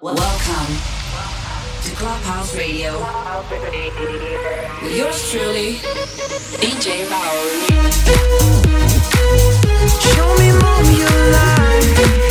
Welcome to Clubhouse Radio. With yours truly, DJ Maori. Show me more of your life.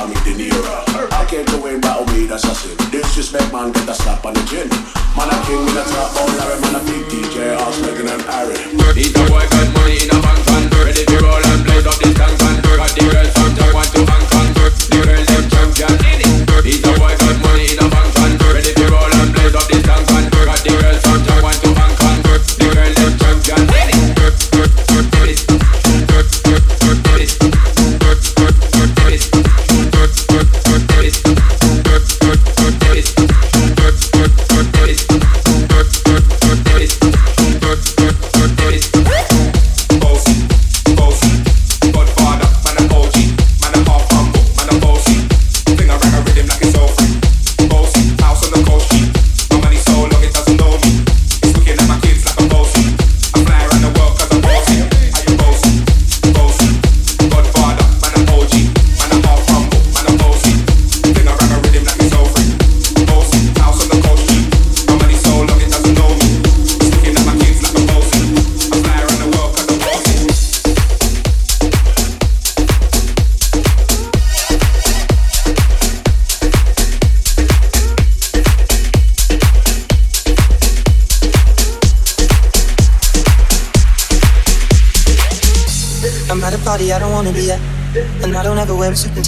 call me De Niro. I can't go in battle me, that's a sin. This Disrespect, man, get a slap on the chin. Man, I king with a top on Larry, man, a big DJ, I'll smoking and Harry. Need a boy, got money in a bank, man. Ready to roll and blaze up this tank, man. Got the rest.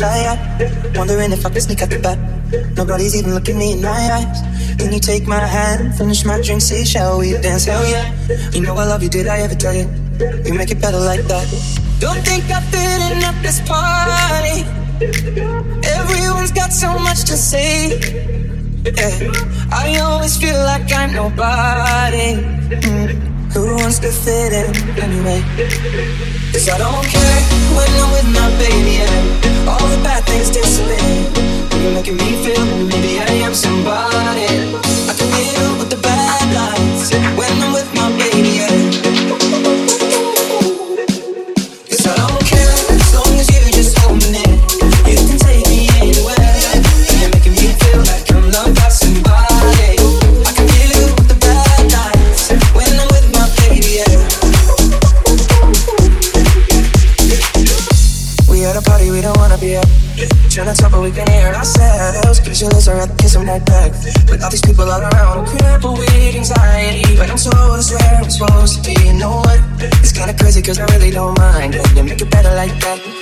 tired. Wondering if I could sneak out the back. Nobody's even looking me in my eyes. Can you take my hand, finish my drink, say, shall we dance? Hell yeah. You know I love you, did I ever tell you? You make it better like that. Don't think I fit in at this party. Everyone's got so much to say. Yeah. I always feel like I'm nobody. Mm wants to fit in anyway. Cause I don't care when I'm with my baby and all the bad things disappear. You're making me feel maybe I am somebody. I can deal with the bad nights when I'm with my cause I really don't mind. When you make it better like that.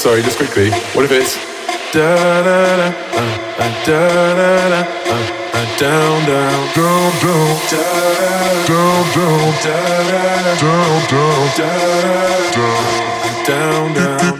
sorry, just quickly. What if it's da da da uh, uh, da da da uh, uh, down down. Down down. Da da down down. Da da down down. Da down down down down.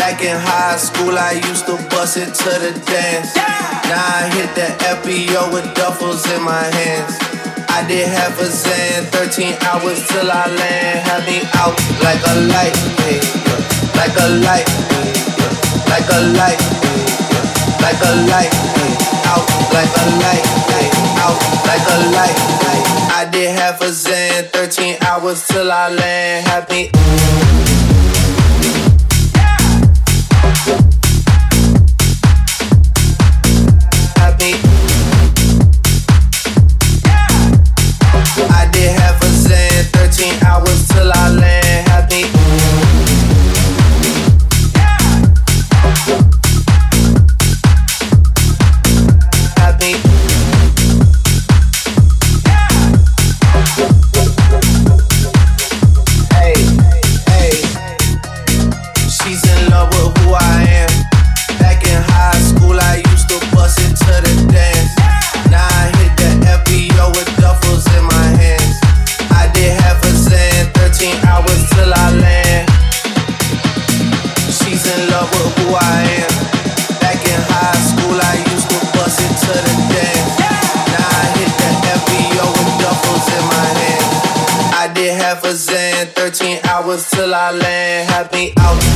Back in high school, I used to bust it to the dance. Now I hit the FBO with duffels in my hands. I did half a Xan, 13 hours till I land. Had me out like a light, hey, yeah. like a light, hey, yeah. like a light, hey, yeah. like a light, out like a light, out like a light. I did half a Xan, 13 hours till I land. Had me. la la till I land. Have me out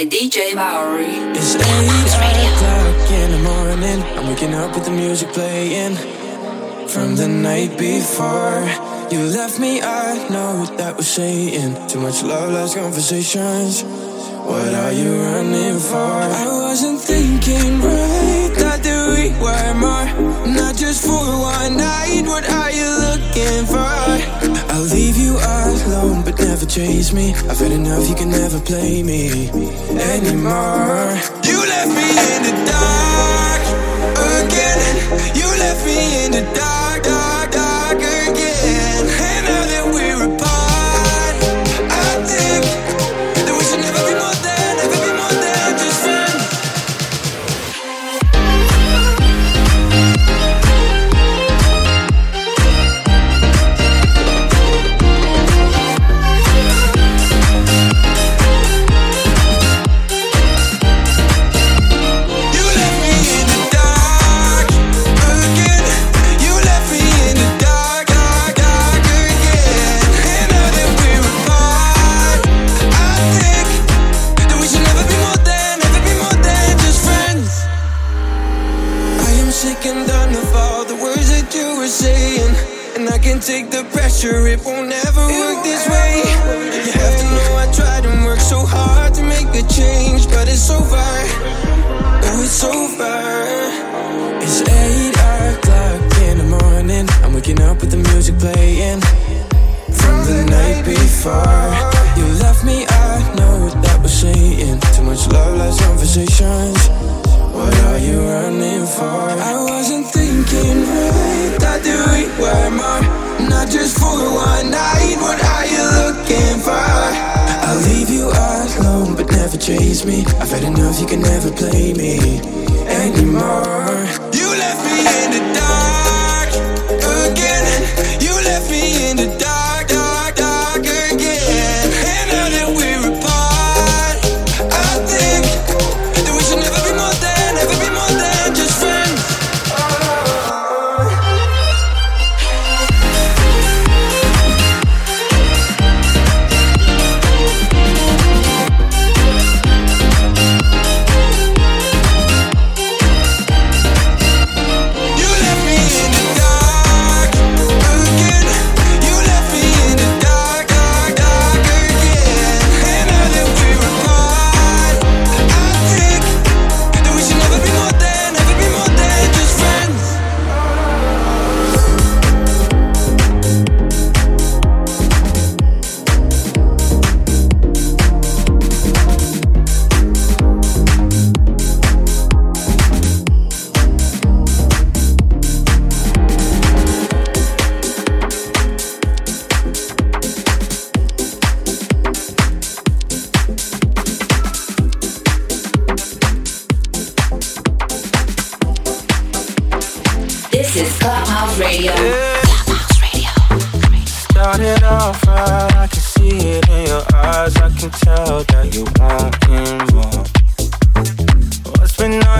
by DJ Maori. It's eight o'clock in the morning. I'm waking up with the music playing from the night before. You left me, I know what that was saying. Too much love, lost conversations. What are you running for? I wasn't thinking right. We were more. Not just for one night. What are you looking for? I'll leave you alone, but never chase me. I've had enough, you can never play me anymore. You left me in the dark again. You left me in the dark, pressure, it won't ever work this way. You have to know I tried and worked so hard to make a change, but it's over. Oh, it's over. It's eight o'clock in the morning. I'm waking up with the music playing from the night before. You left me, I know what that was saying. Too much love, less conversations. What are you running for? I wasn't thinking right. Thought that we were more. Not just for one night. What are you looking for? I'll leave you alone, but never chase me. I've had enough, you can never play me anymore. You left me in the dark again. You left me in the dark,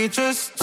we just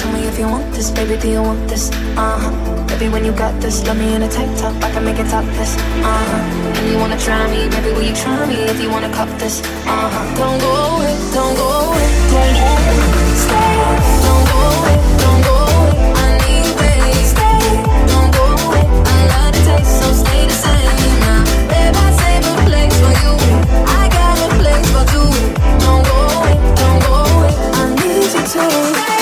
Tell me if you want this, baby, do you want this? Uh-huh. Baby, when you got this, love me in a tank top, I can make it topless. Uh-huh. And you wanna try me, baby, will you try me if you wanna cop this? Uh-huh. Don't go away, don't go away, don't go away. Stay, don't go away, don't go away. I need you, baby. Stay, don't go away. I love the taste, so stay the same now. Babe, I save a place for you. I got a place for two. Don't go away, don't go away. I need you to stay.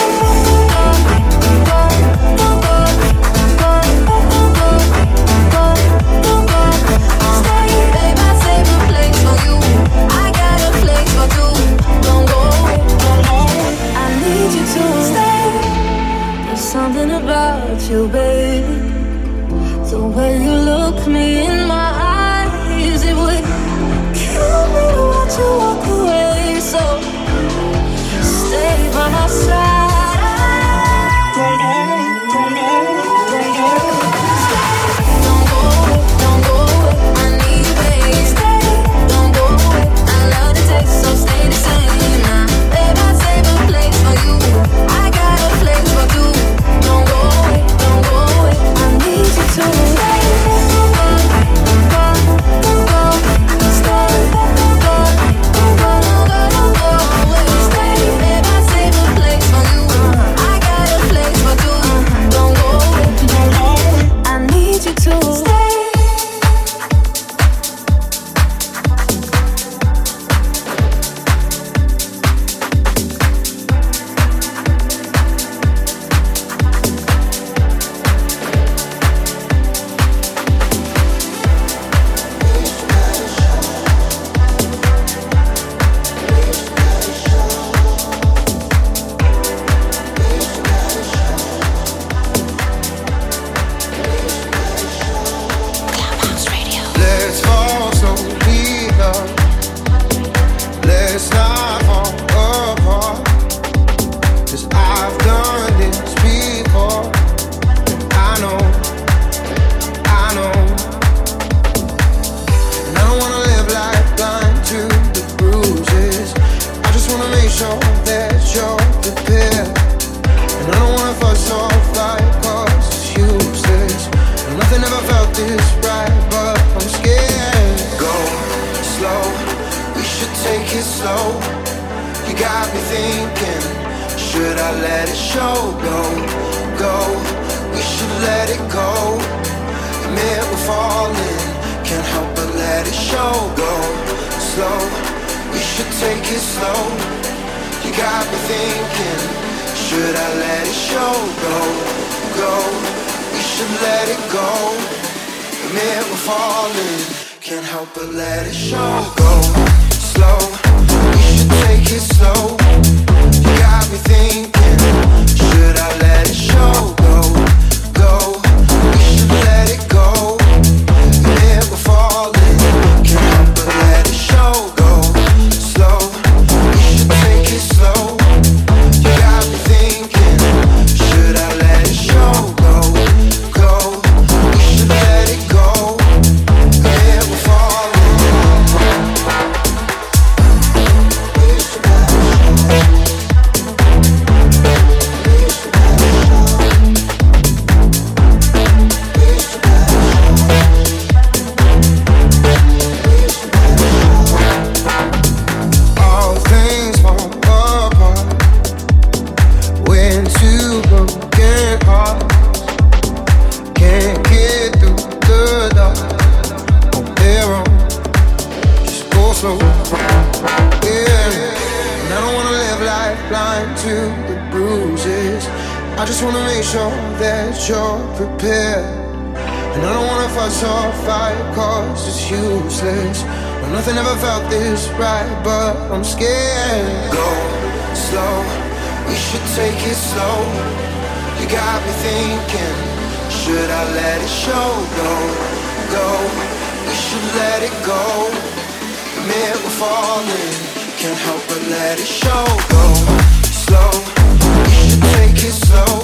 Felt this right but I'm scared. Go slow, we should take it slow. You got me thinking, should I let it show? Go, go, we should let it go. Admit we're falling, can't help but let it show. Go slow, we should take it slow.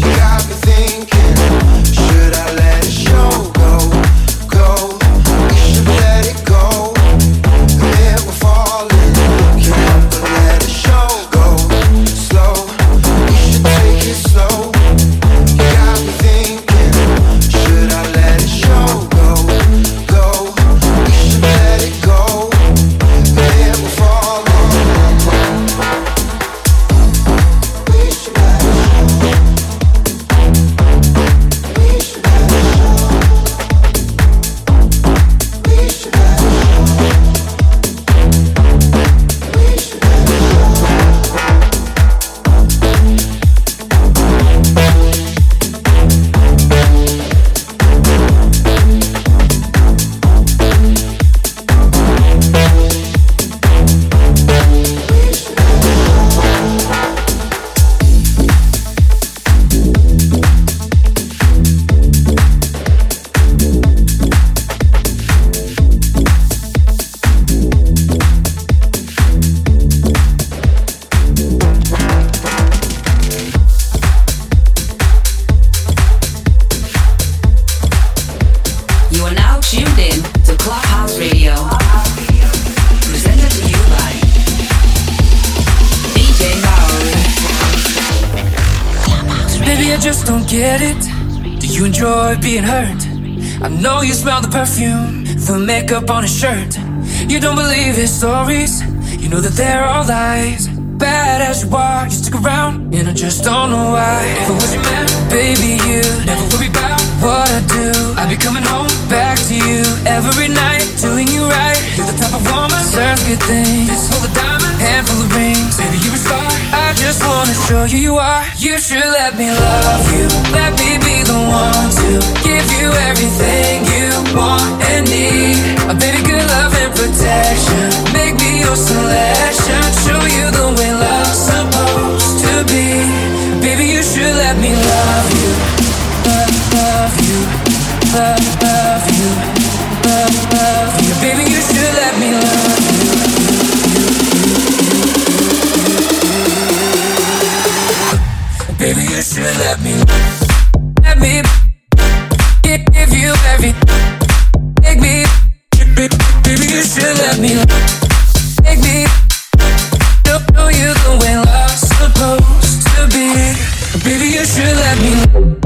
You got me thinking, should I let it show? Makeup on his shirt. You don't believe his stories. You know that they're all lies. Bad as you are, you stick around, and I just don't know why. If I was your man, baby, you never worry about what I do. I'd be coming home back to you every night, doing you right. You're the type of woman serves good things. This full of diamonds, handful of rings. Baby, you're a star. I just wanna show you you are. You should let me love you. Let me one to give you everything you want and need. Baby, good love and protection. Make me your selection. Show you the way love's supposed to be. Baby, you should let me love you. Love, you. Love, you. Love, love you. Baby, you should let me love you. Baby, you should let me Baby, you should let me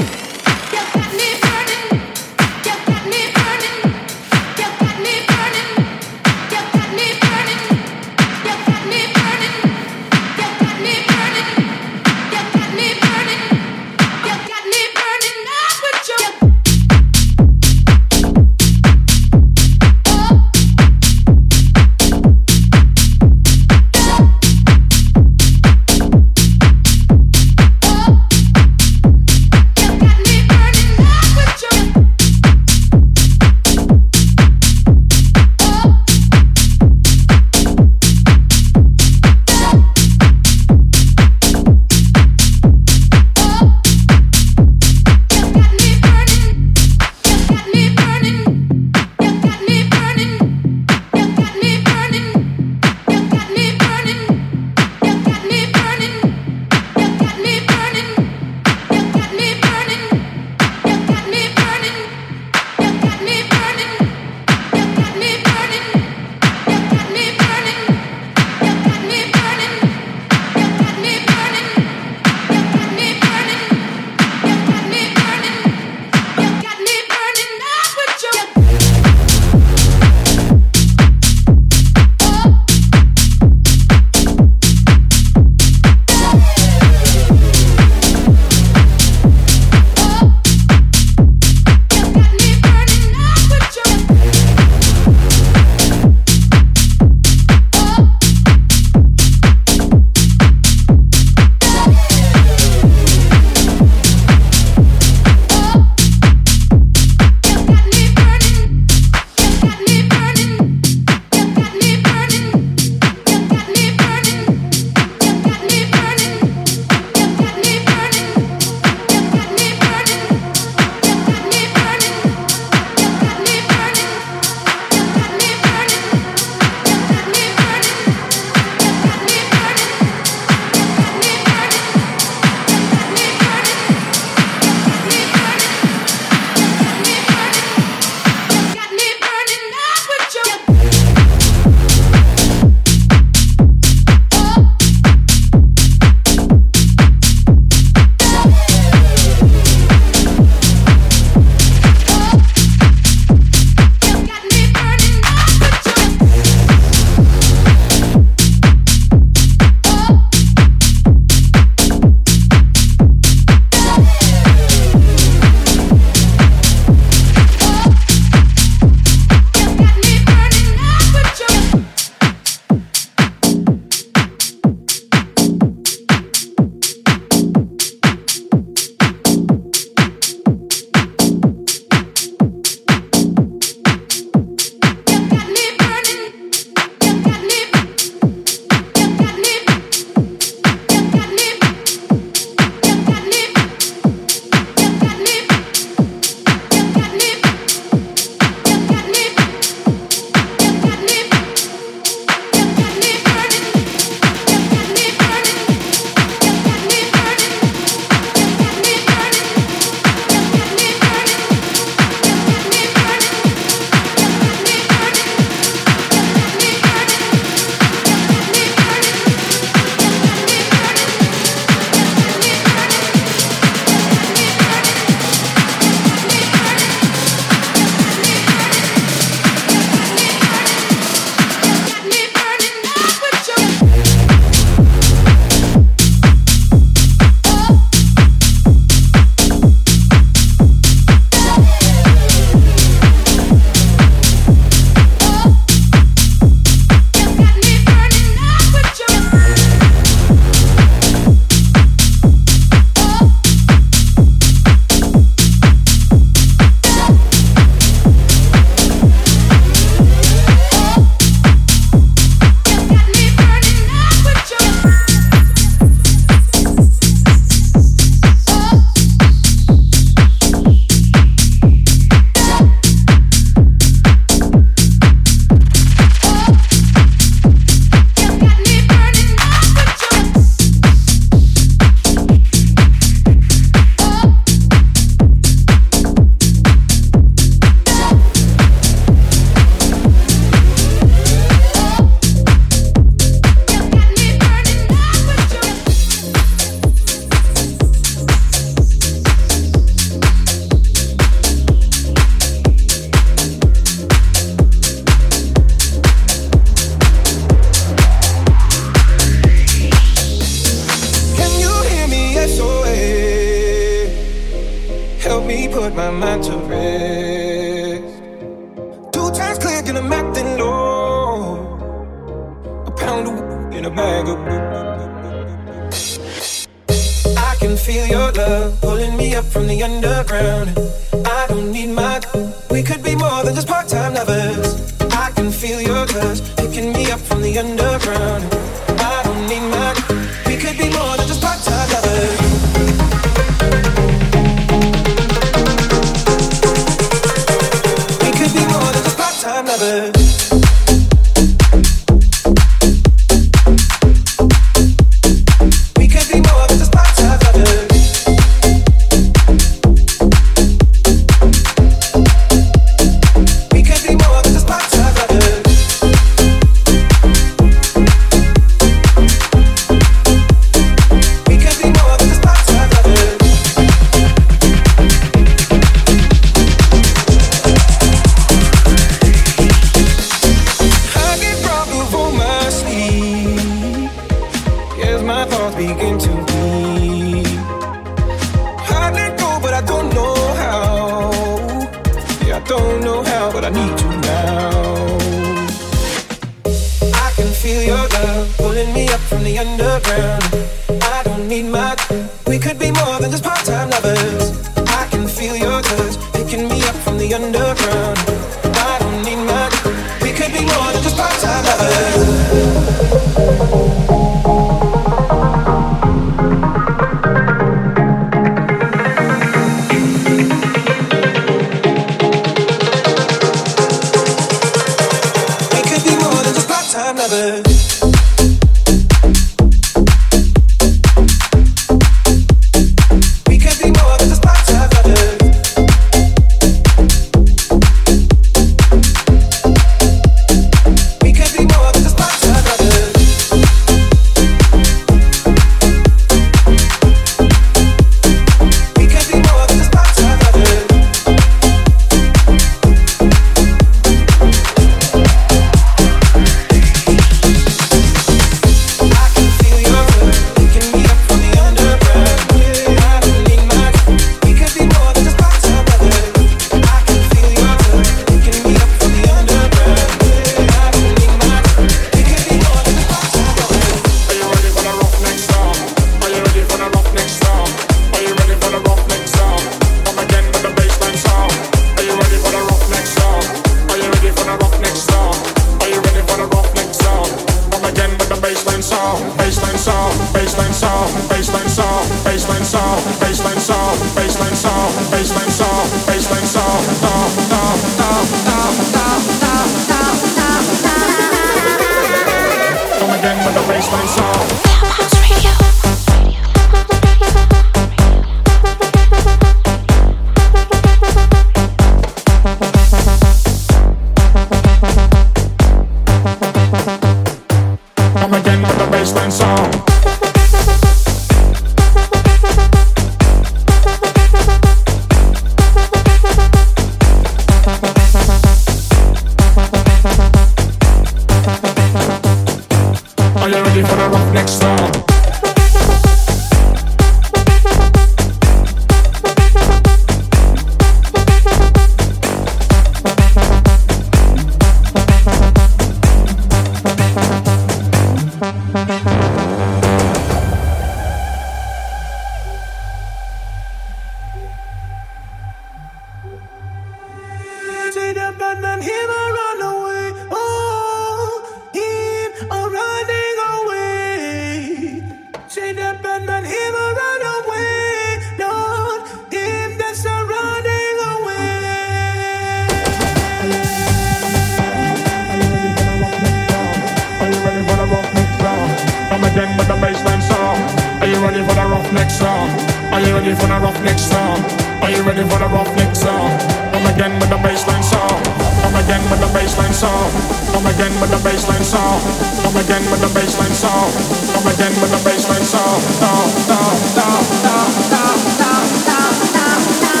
song? Are you ready for the next song? Are you ready for the next song? Come again with the bassline song. Come again with the bassline song. Come again with the bassline song. Come again with the bassline song. Come again with the bassline song. Down, down, down, down, down, down, down, down, down.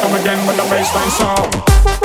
Come again with the bassline song.